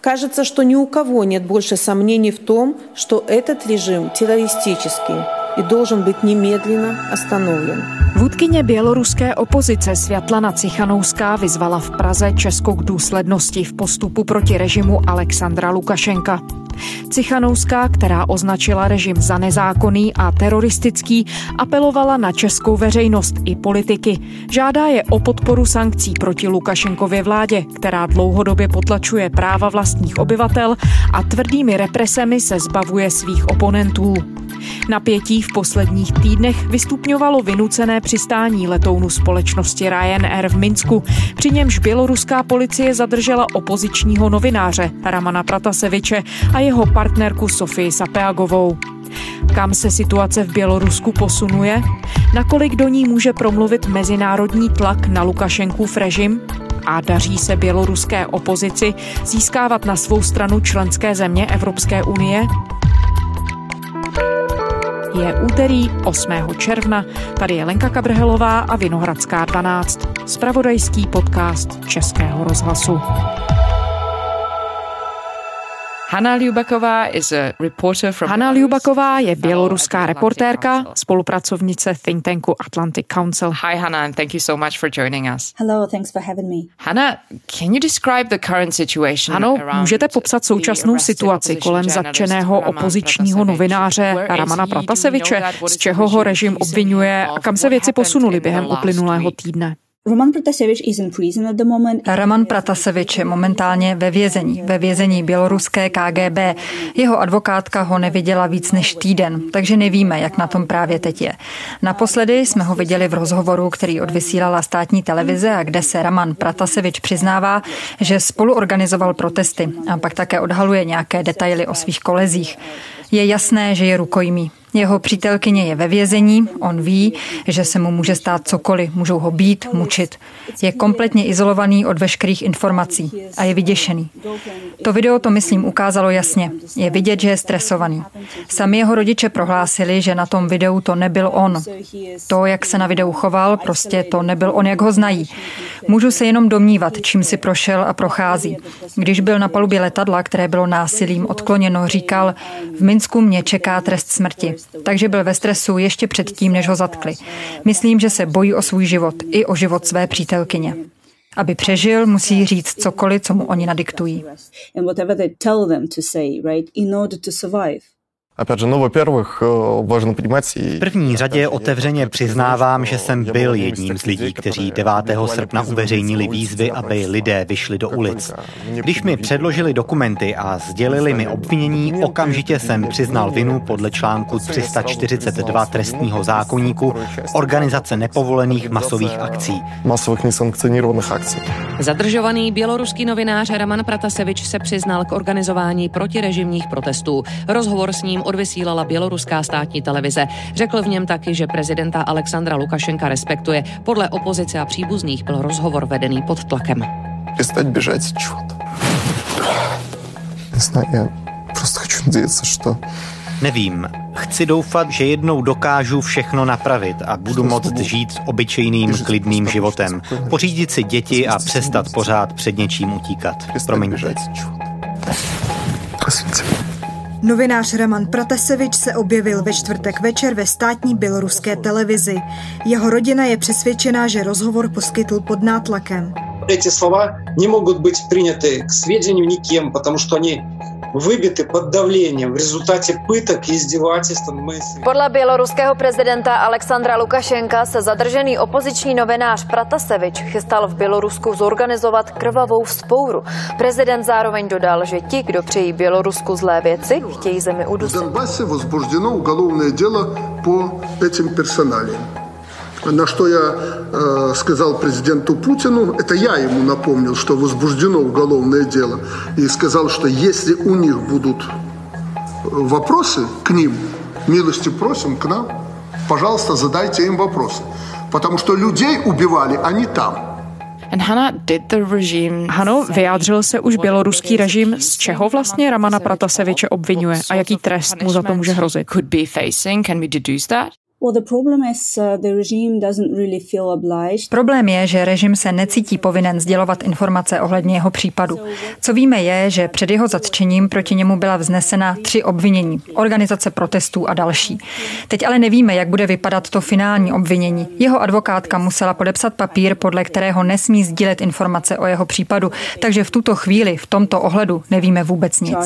Кажется, что ни у кого нет больше сомнений в том, что этот режим террористический и должен быть немедленно остановлен. Vůdkyně běloruské opozice Světlana Cichanouská vyzvala v Praze Česko k důslednosti v postupu proti režimu Alexandra Lukašenka. Cichanouská, která označila režim za nezákonný a teroristický, apelovala na českou veřejnost i politiky. Žádá je o podporu sankcí proti Lukašenkově vládě, která dlouhodobě potlačuje práva vlastních obyvatel a tvrdými represemi se zbavuje svých oponentů. Napětí v posledních týdnech vystupňovalo vynucené přistání letounu společnosti Ryanair v Minsku, při němž běloruská policie zadržela opozičního novináře Ramana Prataseviče a jeho partnerku Sofii Sapeagovou. Kam se situace v Bělorusku posunuje? Nakolik do ní může promluvit mezinárodní tlak na Lukašenkův režim? A daří se běloruské opozici získávat na svou stranu členské země Evropské unie? Je úterý 8. června. Tady je Lenka Kabrhelová a Vinohradská 12. Spravodajský podcast Českého rozhlasu. Hanna Liubaková is a reporter from Hanna Liubaková je běloruská reportérka, spolupracovnice think tanku Atlantic Council. Hi Hanna and thank you so much for joining us. Hello, thanks for having me. Hanna, can you describe the current situation? Ano, můžete popsat současnou situaci kolem zatčeného opozičního novináře Ramana Prataseviče, z čeho ho režim obvinuje a kam se věci posunuly během uplynulého týdne? Roman Protasevich is in prison at the moment. Roman Protasevich je momentálně ve vězení, ve vězení běloruské KGB. Jeho advokátka ho neviděla víc než týden, takže nevíme, jak na tom právě teď je. Naposledy jsme ho viděli v rozhovoru, který odvysílala státní televize a kde se Roman Protasevich přiznává, že spolu organizoval protesty a pak také odhaluje nějaké detaily o svých kolezích. Je jasné, že je rukojmí. Jeho přítelkyně je ve vězení, on ví, že se mu může stát cokoliv, můžou ho být, mučit. Je kompletně izolovaný od veškerých informací a je vyděšený. To video to, myslím, ukázalo jasně. Je vidět, že je stresovaný. Sami jeho rodiče prohlásili, že na tom videu to nebyl on. To, jak se na videu choval, prostě to nebyl on, jak ho znají. Můžu se jenom domnívat, čím si prošel a prochází. Když byl na palubě letadla, které bylo násilím odkloněno, říkal, v Minsku mě čeká trest smrti takže byl ve stresu ještě předtím, než ho zatkli. Myslím, že se bojí o svůj život i o život své přítelkyně. Aby přežil, musí říct cokoliv, co mu oni nadiktují. V první řadě otevřeně přiznávám, že jsem byl jedním z lidí, kteří 9. srpna uveřejnili výzvy, aby lidé vyšli do ulic. Když mi předložili dokumenty a sdělili mi obvinění, okamžitě jsem přiznal vinu podle článku 342 trestního zákoníku organizace nepovolených masových akcí. Masových nesankcionovaných akcí. Zadržovaný běloruský novinář Roman Pratasevič se přiznal k organizování protirežimních protestů. Rozhovor s ním odvysílala běloruská státní televize. Řekl v něm taky, že prezidenta Alexandra Lukašenka respektuje. Podle opozice a příbuzných byl rozhovor vedený pod tlakem. Přestať běžet čtvrt. Не знаю, я просто хочу надеяться, что Nevím. Chci doufat, že jednou dokážu všechno napravit a budu moct žít obyčejným, klidným životem. Pořídit si děti a přestat pořád před něčím utíkat. Promiňte. Novinář Roman Pratasevič se objevil ve čtvrtek večer ve státní běloruské televizi. Jeho rodina je přesvědčená, že rozhovor poskytl pod nátlakem. Эти слова не могут быть приняты к сведению никем, потому что они выбиты под давлением в результате пыток и издевательств. Podle běloruského prezidenta Alexandra Lukašenka se zadržený opoziční novinář Pratasevič chystal v Bělorusku zorganizovat krvavou vzpouru. Prezident zároveň dodal, že ti, kdo přejí Bělorusku zlé věci, chtějí zemi udusit. V Donbase возбуждено уголовное дело по этим персоналиям. На что я э, сказал президенту Путину, это я ему напомнил, что возбуждено уголовное дело, и сказал, что если у них будут вопросы к ним, милости просим к нам, пожалуйста, задайте им вопросы. Потому что людей убивали они там. Hano, vyjádřil se už běloruský režim, z čeho vlastně Ramana Prataseviče obvinuje a jaký trest mu za to může hrozit? Problém je, že režim se necítí povinen sdělovat informace ohledně jeho případu. Co víme je, že před jeho zatčením proti němu byla vznesena tři obvinění, organizace protestů a další. Teď ale nevíme, jak bude vypadat to finální obvinění. Jeho advokátka musela podepsat papír, podle kterého nesmí sdílet informace o jeho případu, takže v tuto chvíli, v tomto ohledu, nevíme vůbec nic.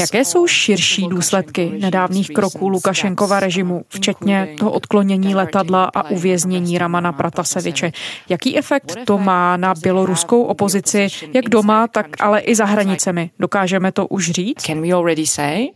Jaké jsou širší důsledky nedávných kroků Lukašenkova režimu, včetně toho odklonění letadla a uvěznění Ramana Prataseviče? Jaký efekt to má na běloruskou opozici, jak doma, tak ale i za hranicemi? Dokážeme to už říct? Can we already say?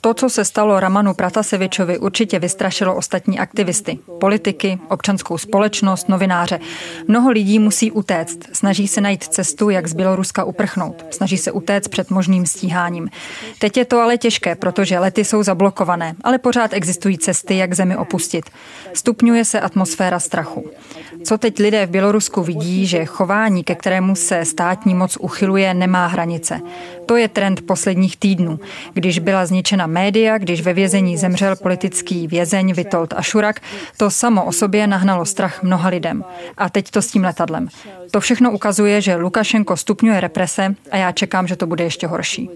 To, co se stalo Ramanu Pratasevičovi, určitě vystrašilo ostatní aktivisty, politiky, občanskou společnost, novináře. Mnoho lidí musí utéct, snaží se najít cestu, jak z Běloruska uprchnout, snaží se utéct před možným stíháním. Teď je to ale těžké, protože lety jsou zablokované, ale pořád existují cesty, jak zemi opustit. Stupňuje se atmosféra strachu. Co teď lidé v Bělorusku vidí, že chování, ke kterému se státní moc uchyluje, nemá hranice. To je trend posledních týdnů. Když byla zničena média, když ve vězení zemřel politický vězeň Vitold Ašurak, to samo o sobě nahnalo strach mnoha lidem. A teď to s tím letadlem. To všechno ukazuje, že Lukašenko stupňuje represe a já čekám, že to bude ještě horší.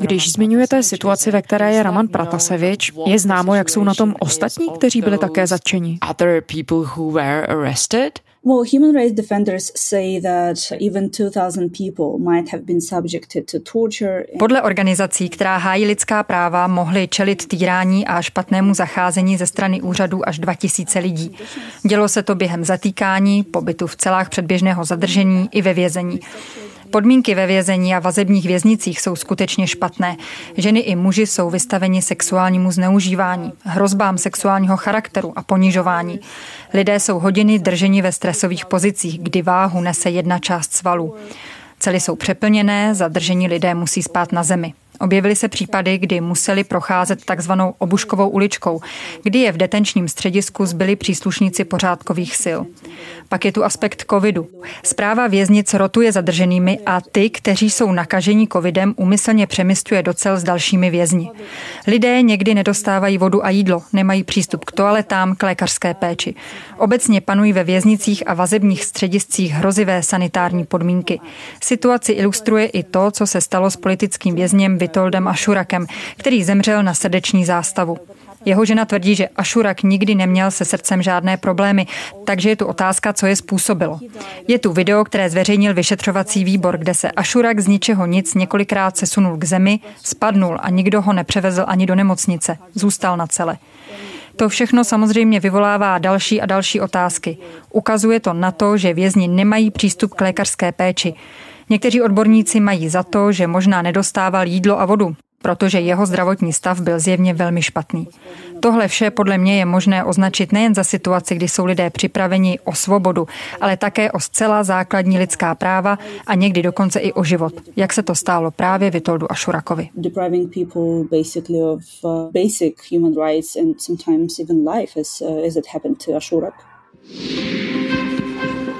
Když zmiňujete situaci, ve které je Raman Pratasevič, je známo, jak jsou na tom ostatní, kteří byli také zatčeni. Well, human rights defenders say that even 2000 people might have been subjected to torture. Podle organizací, která hájí lidská práva, mohly čelit týrání a špatnému zacházení ze strany úřadů až 2000 lidí. Dělo se to během zatýkání, pobytu v celách předběžného zadržení i ve vězení. Podmínky ve vězení a vazebních věznicích jsou skutečně špatné. Ženy i muži jsou vystaveni sexuálnímu zneužívání, hrozbám sexuálního charakteru a ponižování. Lidé jsou hodiny drženi ve stresových pozicích, kdy váhu nese jedna část svalů. Cely jsou přeplněné, zadržení lidé musí spát na zemi. Objevily se případy, kdy museli procházet takzvanou obuškovou uličkou, kdy je v detenčním středisku zbyli příslušníci pořádkových sil. Pak je tu aspekt covidu. Zpráva věznic rotuje zadrženými a ty, kteří jsou nakažení covidem, umyslně přemysťuje do cel s dalšími vězni. Lidé někdy nedostávají vodu a jídlo, nemají přístup k toaletám, k lékařské péči. Obecně panují ve věznicích a vazebních střediscích hrozivé sanitární podmínky. Situaci ilustruje i to, co se stalo s politickým vězněm Vitoldem Ašurakem, který zemřel na srdeční zástavu. Jeho žena tvrdí, že Ašurak nikdy neměl se srdcem žádné problémy, takže je tu otázka, co je způsobilo. Je tu video, které zveřejnil vyšetřovací výbor, kde se Ašurak z ničeho nic několikrát sesunul k zemi, spadnul a nikdo ho nepřevezl ani do nemocnice. Zůstal na cele. To všechno samozřejmě vyvolává další a další otázky. Ukazuje to na to, že vězni nemají přístup k lékařské péči. Někteří odborníci mají za to, že možná nedostával jídlo a vodu, protože jeho zdravotní stav byl zjevně velmi špatný. Tohle vše podle mě je možné označit nejen za situaci, kdy jsou lidé připraveni o svobodu, ale také o zcela základní lidská práva a někdy dokonce i o život, jak se to stálo právě Vitoldu Ašurakovi.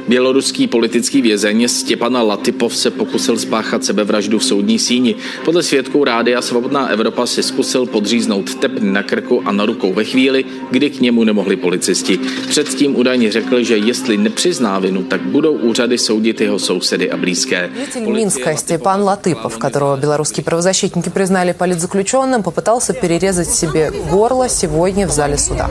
Běloruský politický vězeň Stěpana Latypov se pokusil spáchat sebevraždu v soudní síni. Podle svědků Rádia Svobodná Evropa si zkusil podříznout tepny na krku a na rukou ve chvíli, kdy k němu nemohli policisti. Předtím údajně řekl, že jestli nepřizná vinu, tak budou úřady soudit jeho sousedy a blízké. Минска Степан Латыпов, которого белорусские правозащитники признали политзаключенным, попытался перерезать себе горло сегодня в зале суда.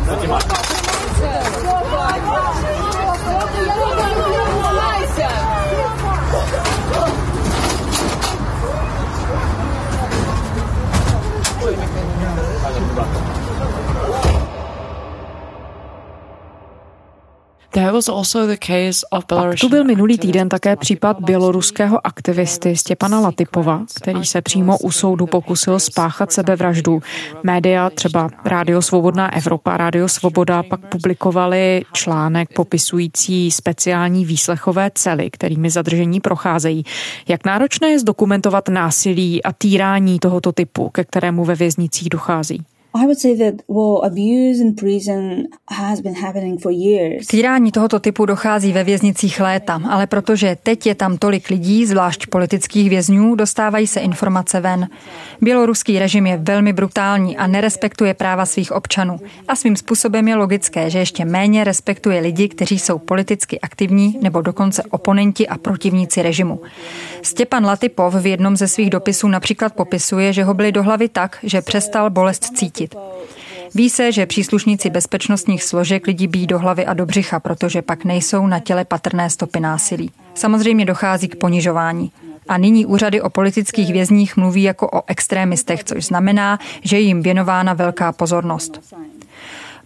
Pak tu byl minulý týden také případ běloruského aktivisty Stěpana Latypova, který se přímo u soudu pokusil spáchat sebevraždu. Média, třeba Rádio Svobodná Evropa, Rádio Svoboda, pak publikovali článek popisující speciální výslechové cely, kterými zadržení procházejí. Jak náročné je zdokumentovat násilí a týrání tohoto typu, ke kterému ve věznicích dochází? Týrání tohoto typu dochází ve věznicích léta, ale protože teď je tam tolik lidí, zvlášť politických vězňů, dostávají se informace ven. Běloruský režim je velmi brutální a nerespektuje práva svých občanů. A svým způsobem je logické, že ještě méně respektuje lidi, kteří jsou politicky aktivní nebo dokonce oponenti a protivníci režimu. Stěpan Latipov v jednom ze svých dopisů například popisuje, že ho byli do hlavy tak, že přestal bolest cítit. Ví se, že příslušníci bezpečnostních složek lidi bíjí do hlavy a do břicha, protože pak nejsou na těle patrné stopy násilí. Samozřejmě dochází k ponižování. A nyní úřady o politických vězních mluví jako o extrémistech, což znamená, že jim věnována velká pozornost.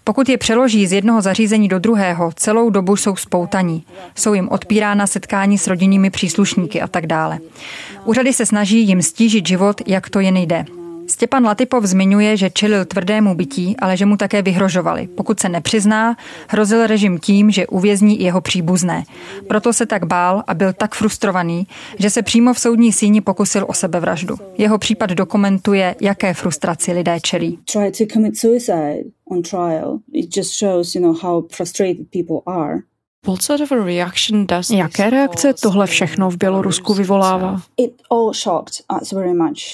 Pokud je přeloží z jednoho zařízení do druhého, celou dobu jsou spoutaní. Jsou jim odpírána setkání s rodinnými příslušníky a tak dále. Úřady se snaží jim stížit život, jak to jen jde. Stěpan Latipov zmiňuje, že čelil tvrdému bytí, ale že mu také vyhrožovali. Pokud se nepřizná, hrozil režim tím, že uvězní jeho příbuzné. Proto se tak bál a byl tak frustrovaný, že se přímo v soudní síni pokusil o sebevraždu. Jeho případ dokumentuje, jaké frustraci lidé čelí. on trial. It just shows, you know, how frustrated people are. Jaké reakce tohle všechno v Bělorusku vyvolává?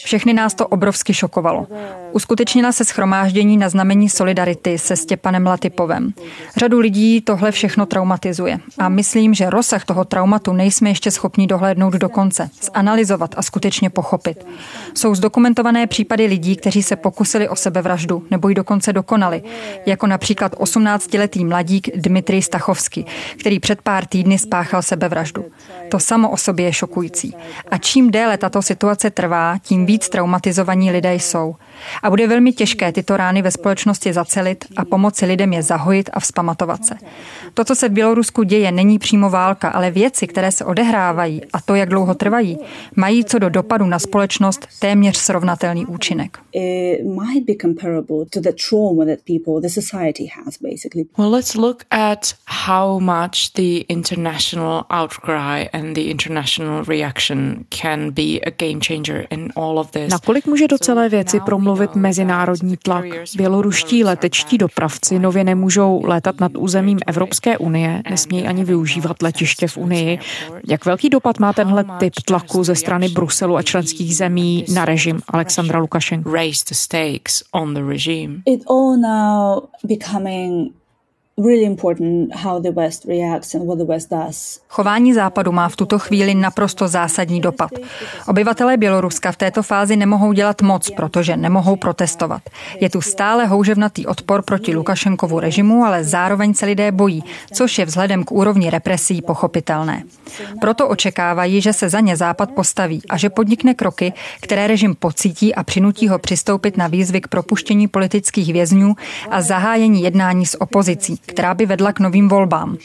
Všechny nás to obrovsky šokovalo. Uskutečnila se schromáždění na znamení solidarity se Stěpanem Latipovem. Řadu lidí tohle všechno traumatizuje. A myslím, že rozsah toho traumatu nejsme ještě schopni dohlédnout do konce, zanalizovat a skutečně pochopit. Jsou zdokumentované případy lidí, kteří se pokusili o sebevraždu nebo ji dokonce dokonali, jako například 18-letý mladík Dmitrij Stachovský, který před pár týdny spáchal sebevraždu. To samo o sobě je šokující. A čím déle tato situace trvá, tím víc traumatizovaní lidé jsou. A bude velmi těžké tyto rány ve společnosti zacelit a pomoci lidem je zahojit a vzpamatovat se. To, co se v Bělorusku děje, není přímo válka, ale věci, které se odehrávají a to, jak dlouho trvají, mají co do dopadu na společnost téměř srovnatelný účinek. Well, let's look at how much the international outcry and the international reaction can be a game changer in all of this. Nakolik může do celé věci promluvit mezinárodní tlak? Běloruští letečtí dopravci nově nemůžou létat nad územím Evropské unie, nesmějí ani využívat letiště v Unii. Jak velký dopad má tenhle typ tlaku ze strany Bruselu a členských zemí na režim Alexandra Lukašenka? It all now becoming Chování Západu má v tuto chvíli naprosto zásadní dopad. Obyvatelé Běloruska v této fázi nemohou dělat moc, protože nemohou protestovat. Je tu stále houževnatý odpor proti Lukašenkovu režimu, ale zároveň se lidé bojí, což je vzhledem k úrovni represí pochopitelné. Proto očekávají, že se za ně Západ postaví a že podnikne kroky, které režim pocítí a přinutí ho přistoupit na výzvy k propuštění politických vězňů a zahájení jednání s opozicí, která by vedla k novým volbám.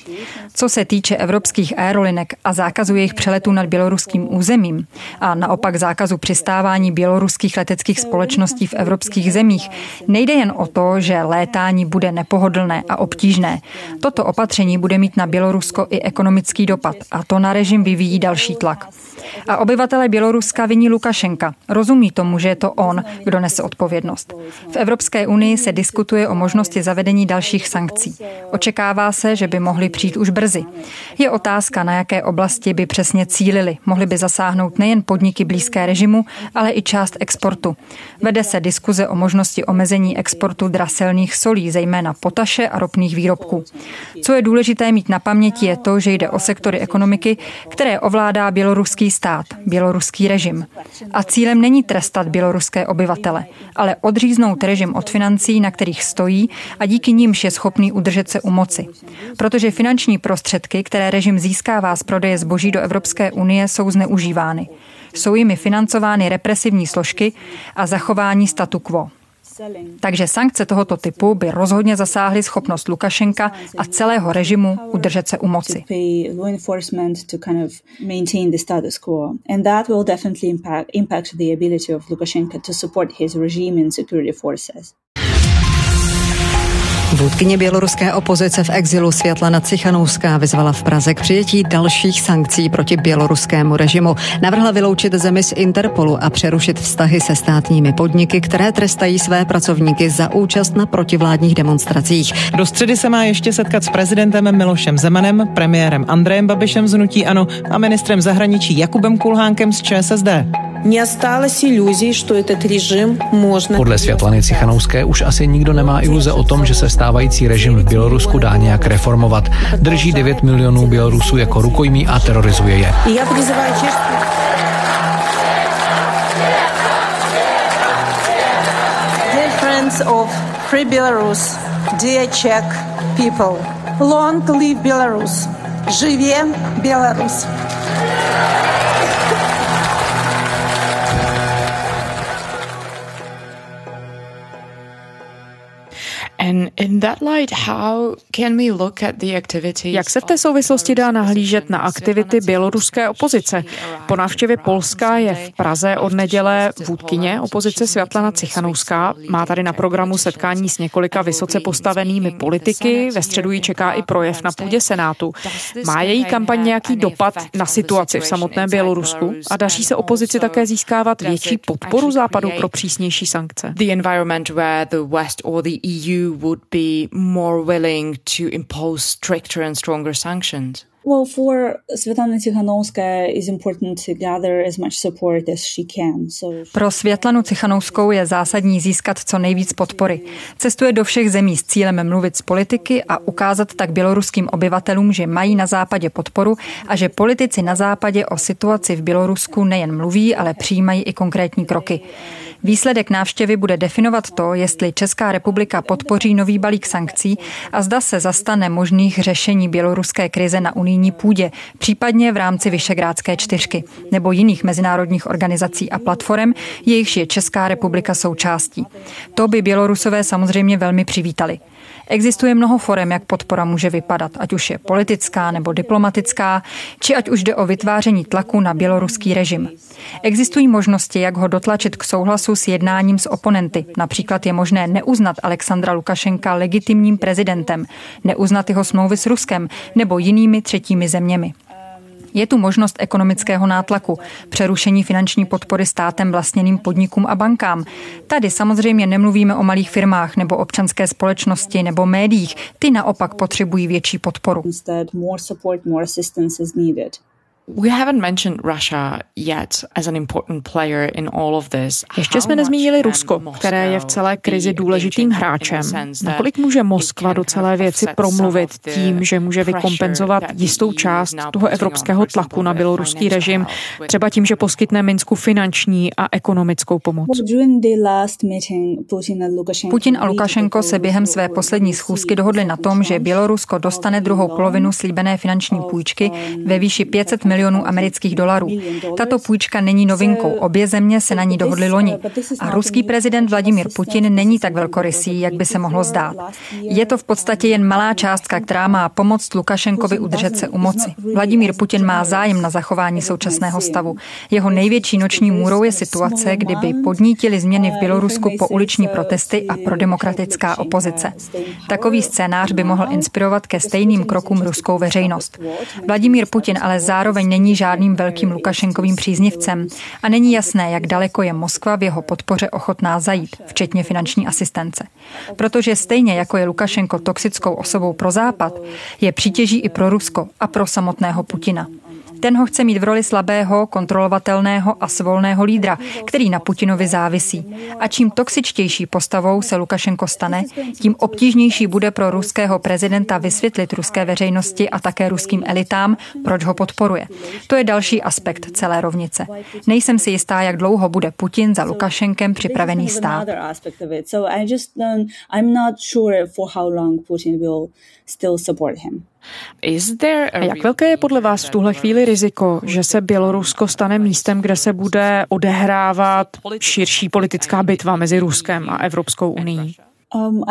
Co se týče evropských aerolinek a zákazu jejich přeletů nad běloruským územím a naopak zákazu přistávání běloruských leteckých společností v evropských zemích, nejde jen o to, že létání bude nepohodlné a obtížné. Toto opatření bude mít na Bělorusko i ekonomický dopad a to na režim vyvíjí další tlak. A obyvatele Běloruska viní Lukašenka. Rozumí tomu, že je to on, kdo nese odpovědnost. V Evropské unii se diskutuje o možnosti zavedení dalších sankcí. Očekává se, že by mohly přijít už brzy. Je otázka, na jaké oblasti by přesně cílili. Mohli by zasáhnout nejen podniky blízké režimu, ale i část exportu. Vede se diskuze o možnosti omezení exportu draselných solí, zejména potaše a ropných výrobků. Co je důležité mít na paměti je to, že jde o sektory ekonomiky, které ovládá běloruský stát, běloruský režim. A cílem není trestat běloruské obyvatele, ale odříznout režim od financí, na kterých stojí a díky nímž je schopný udržet se u moci. Protože finanční prostředky, které režim získává z prodeje zboží do Evropské unie, jsou zneužívány. Jsou jimi financovány represivní složky a zachování statu quo. Takže sankce tohoto typu by rozhodně zasáhly schopnost Lukašenka a celého režimu udržet se u moci. Vůdkyně běloruské opozice v exilu Světlana Cichanouská vyzvala v Praze k přijetí dalších sankcí proti běloruskému režimu. Navrhla vyloučit zemi z Interpolu a přerušit vztahy se státními podniky, které trestají své pracovníky za účast na protivládních demonstracích. Do středy se má ještě setkat s prezidentem Milošem Zemanem, premiérem Andrejem Babišem z Nutí Ano a ministrem zahraničí Jakubem Kulhánkem z ČSSD. Podle Světlany Cichanouské už asi nikdo nemá iluze o tom, že se stávající režim v Bělorusku dá nějak reformovat. Drží 9 milionů Bělorusů jako rukojmí a terorizuje je. of free Belarus, dear Czech people. Long live Belarus. Živě Belarus. Jak se v té souvislosti dá nahlížet na aktivity běloruské opozice? Po návštěvě Polska je v Praze od neděle vůdkyně opozice Světlana Cichanouská. Má tady na programu setkání s několika vysoce postavenými politiky. Ve středu ji čeká i projev na půdě Senátu. Má její kampaň nějaký dopad na situaci v samotném Bělorusku? A daří se opozici také získávat větší podporu Západu pro přísnější sankce? The environment where the West or the EU would be more willing to impose stricter and stronger sanctions? Well, for Svetlana Tikhanovskaya is important to gather as much support as she can. So Pro Světlanu Cichanouskou je zásadní získat co nejvíc podpory. Cestuje do všech zemí s cílem mluvit s politiky a ukázat tak běloruským obyvatelům, že mají na západě podporu a že politici na západě o situaci v Bělorusku nejen mluví, ale přijímají i konkrétní kroky. Výsledek návštěvy bude definovat to, jestli Česká republika podpoří nový balík sankcí a zda se zastane možných řešení běloruské krize na unijní půdě, případně v rámci Vyšegrádské čtyřky nebo jiných mezinárodních organizací a platform, jejichž je Česká republika součástí. To by Bělorusové samozřejmě velmi přivítali. Existuje mnoho forem, jak podpora může vypadat, ať už je politická nebo diplomatická, či ať už jde o vytváření tlaku na běloruský režim. Existují možnosti, jak ho dotlačit k souhlasu s jednáním s oponenty. Například je možné neuznat Alexandra Lukašenka legitimním prezidentem, neuznat jeho smlouvy s Ruskem nebo jinými třetími zeměmi. Je tu možnost ekonomického nátlaku, přerušení finanční podpory státem vlastněným podnikům a bankám. Tady samozřejmě nemluvíme o malých firmách nebo občanské společnosti nebo médiích. Ty naopak potřebují větší podporu. Ještě jsme nezmínili Rusko, které je v celé krizi důležitým hráčem. Nakolik může Moskva do celé věci promluvit tím, že může vykompenzovat jistou část toho evropského tlaku na běloruský režim, třeba tím, že poskytne Minsku finanční a ekonomickou pomoc? Putin a Lukašenko se během své poslední schůzky dohodli na tom, že Bělorusko dostane druhou polovinu slíbené finanční půjčky ve výši 500 milionů amerických dolarů. Tato půjčka není novinkou, obě země se na ní dohodly loni. A ruský prezident Vladimír Putin není tak velkorysý, jak by se mohlo zdát. Je to v podstatě jen malá částka, která má pomoct Lukašenkovi udržet se u moci. Vladimír Putin má zájem na zachování současného stavu. Jeho největší noční můrou je situace, kdyby podnítili změny v Bělorusku po uliční protesty a pro demokratická opozice. Takový scénář by mohl inspirovat ke stejným krokům ruskou veřejnost. Vladimír Putin ale zároveň není žádným velkým Lukašenkovým příznivcem a není jasné, jak daleko je Moskva v jeho podpoře ochotná zajít, včetně finanční asistence. Protože stejně jako je Lukašenko toxickou osobou pro Západ, je přítěží i pro Rusko a pro samotného Putina. Ten ho chce mít v roli slabého, kontrolovatelného a svolného lídra, který na Putinovi závisí. A čím toxičtější postavou se Lukašenko stane, tím obtížnější bude pro ruského prezidenta vysvětlit ruské veřejnosti a také ruským elitám, proč ho podporuje. To je další aspekt celé rovnice. Nejsem si jistá, jak dlouho bude Putin za Lukašenkem připravený stát. A jak velké je podle vás v tuhle chvíli riziko, že se Bělorusko stane místem, kde se bude odehrávat širší politická bitva mezi Ruskem a Evropskou unii? Um,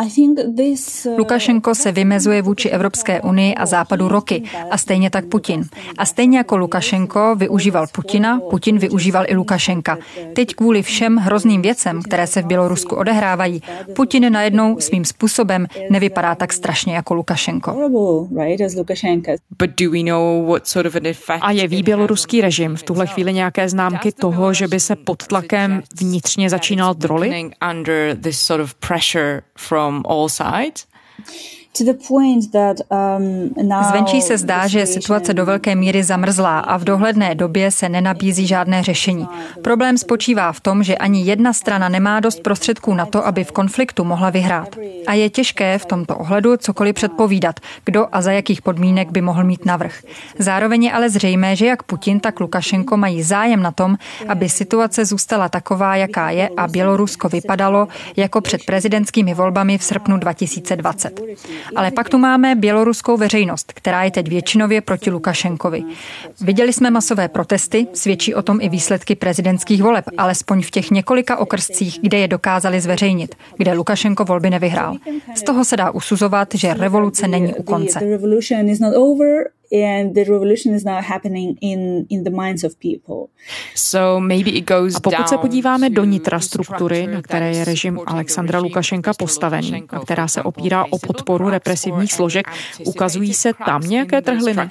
uh, Lukašenko se vymezuje vůči Evropské unii a západu roky a stejně tak Putin. A stejně jako Lukašenko využíval Putina, Putin využíval i Lukašenka. Teď kvůli všem hrozným věcem, které se v Bělorusku odehrávají, Putin najednou svým způsobem nevypadá tak strašně jako Lukašenko. A je ví běloruský režim v tuhle chvíli nějaké známky toho, že by se pod tlakem vnitřně začínal drolit? From all sides. Um, Zvenčí se zdá, že je situace do velké míry zamrzlá a v dohledné době se nenabízí žádné řešení. Problém spočívá v tom, že ani jedna strana nemá dost prostředků na to, aby v konfliktu mohla vyhrát. A je těžké v tomto ohledu cokoliv předpovídat, kdo a za jakých podmínek by mohl mít navrh. Zároveň je ale zřejmé, že jak Putin, tak Lukašenko mají zájem na tom, aby situace zůstala taková, jaká je a Bělorusko vypadalo jako před prezidentskými volbami v srpnu 2020. Ale pak tu máme běloruskou veřejnost, která je teď většinově proti Lukašenkovi. Viděli jsme masové protesty, svědčí o tom i výsledky prezidentských voleb, alespoň v těch několika okrscích, kde je dokázali zveřejnit, kde Lukašenko volby nevyhrál. Z toho se dá usuzovat, že revoluce není u konce and the revolution is now happening in, in the minds of people. So maybe it goes a pokud se podíváme do nitra struktury, na které je režim Alexandra Lukašenka postavený a která se opírá o podporu represivních složek, ukazují se tam nějaké trhliny?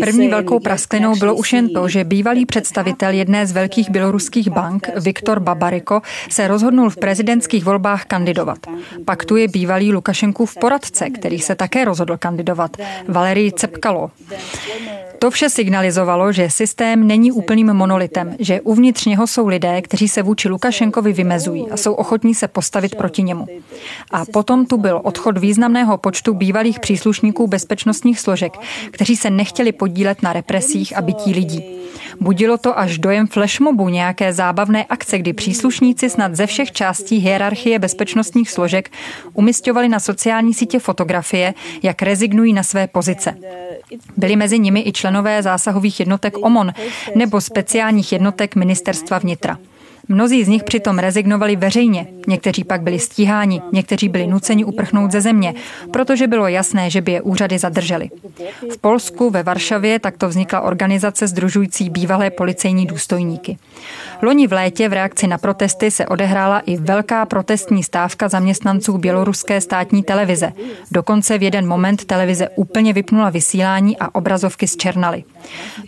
První velkou prasklinou bylo už jen to, že bývalý představitel jedné z velkých běloruských bank, Viktor Babariko, se rozhodnul v prezidentských volbách kandidovat. Pak tu je bývalý Lukašenkův poradce, který se také rozhodl kandidovat, Valery Cepkalo. To vše signalizovalo, že systém není úplným monolitem, že uvnitř něho jsou lidé, kteří se vůči Lukašenkovi vymezují a jsou ochotní se postavit proti němu. A potom tu byl odchod významného počtu bývalých příslušníků bezpečnostních složek, kteří se nechtěli podílet na represích a bytí lidí. Budilo to až dojem flashmobu nějaké zábavné akce, kdy příslušníci snad ze všech částí hierarchie bezpečnostních složek umistovali na sociální sítě fotografie, jak rezignují na své pozice. Byli mezi nimi i členové zásahových jednotek OMON nebo speciálních jednotek ministerstva vnitra. Mnozí z nich přitom rezignovali veřejně, někteří pak byli stíháni, někteří byli nuceni uprchnout ze země, protože bylo jasné, že by je úřady zadrželi. V Polsku ve Varšavě takto vznikla organizace združující bývalé policejní důstojníky. Loni v létě v reakci na protesty se odehrála i velká protestní stávka zaměstnanců běloruské státní televize. Dokonce v jeden moment televize úplně vypnula vysílání a obrazovky zčernaly.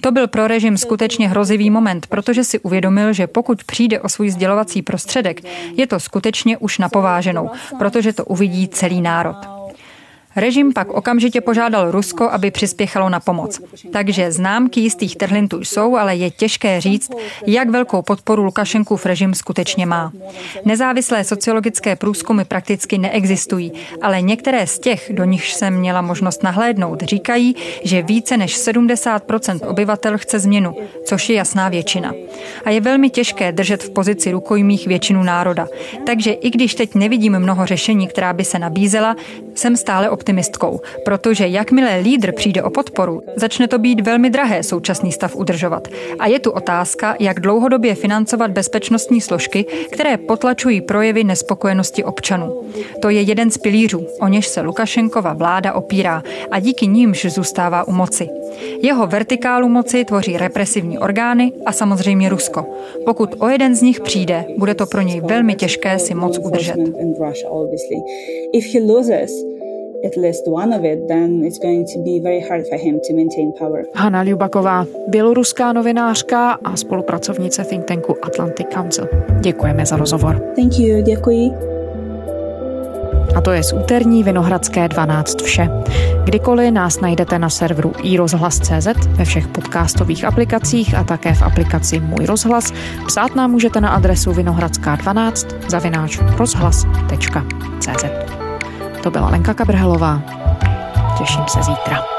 To byl pro režim skutečně hrozivý moment, protože si uvědomil, že pokud přijde o svůj sdělovací prostředek, je to skutečně už napováženou, protože to uvidí celý národ. Režim pak okamžitě požádal Rusko, aby přispěchalo na pomoc. Takže známky jistých trhlin tu jsou, ale je těžké říct, jak velkou podporu Lukašenkův režim skutečně má. Nezávislé sociologické průzkumy prakticky neexistují, ale některé z těch, do nichž jsem měla možnost nahlédnout, říkají, že více než 70% obyvatel chce změnu, což je jasná většina. A je velmi těžké držet v pozici rukojmích většinu národa. Takže i když teď nevidím mnoho řešení, která by se nabízela, jsem stále optimistkou, protože jakmile lídr přijde o podporu, začne to být velmi drahé současný stav udržovat. A je tu otázka, jak dlouhodobě financovat bezpečnostní složky, které potlačují projevy nespokojenosti občanů. To je jeden z pilířů, o něž se Lukašenkova vláda opírá a díky nímž zůstává u moci. Jeho vertikálu moci tvoří represivní orgány a samozřejmě Rusko. Pokud o jeden z nich přijde, bude to pro něj velmi těžké si moc udržet at least one of it, then it's going to be very hard for him to maintain power. Hanna Ljubaková, běloruská novinářka a spolupracovnice think tanku Atlantic Council. Děkujeme za rozhovor. Thank you, děkuji. A to je z úterní Vinohradské 12 vše. Kdykoliv nás najdete na serveru iRozhlas.cz, ve všech podcastových aplikacích a také v aplikaci Můj rozhlas. Psát nám můžete na adresu vinohradská12 zavináč rozhlas.cz. To byla Lenka Kabrhelová. Těším se zítra.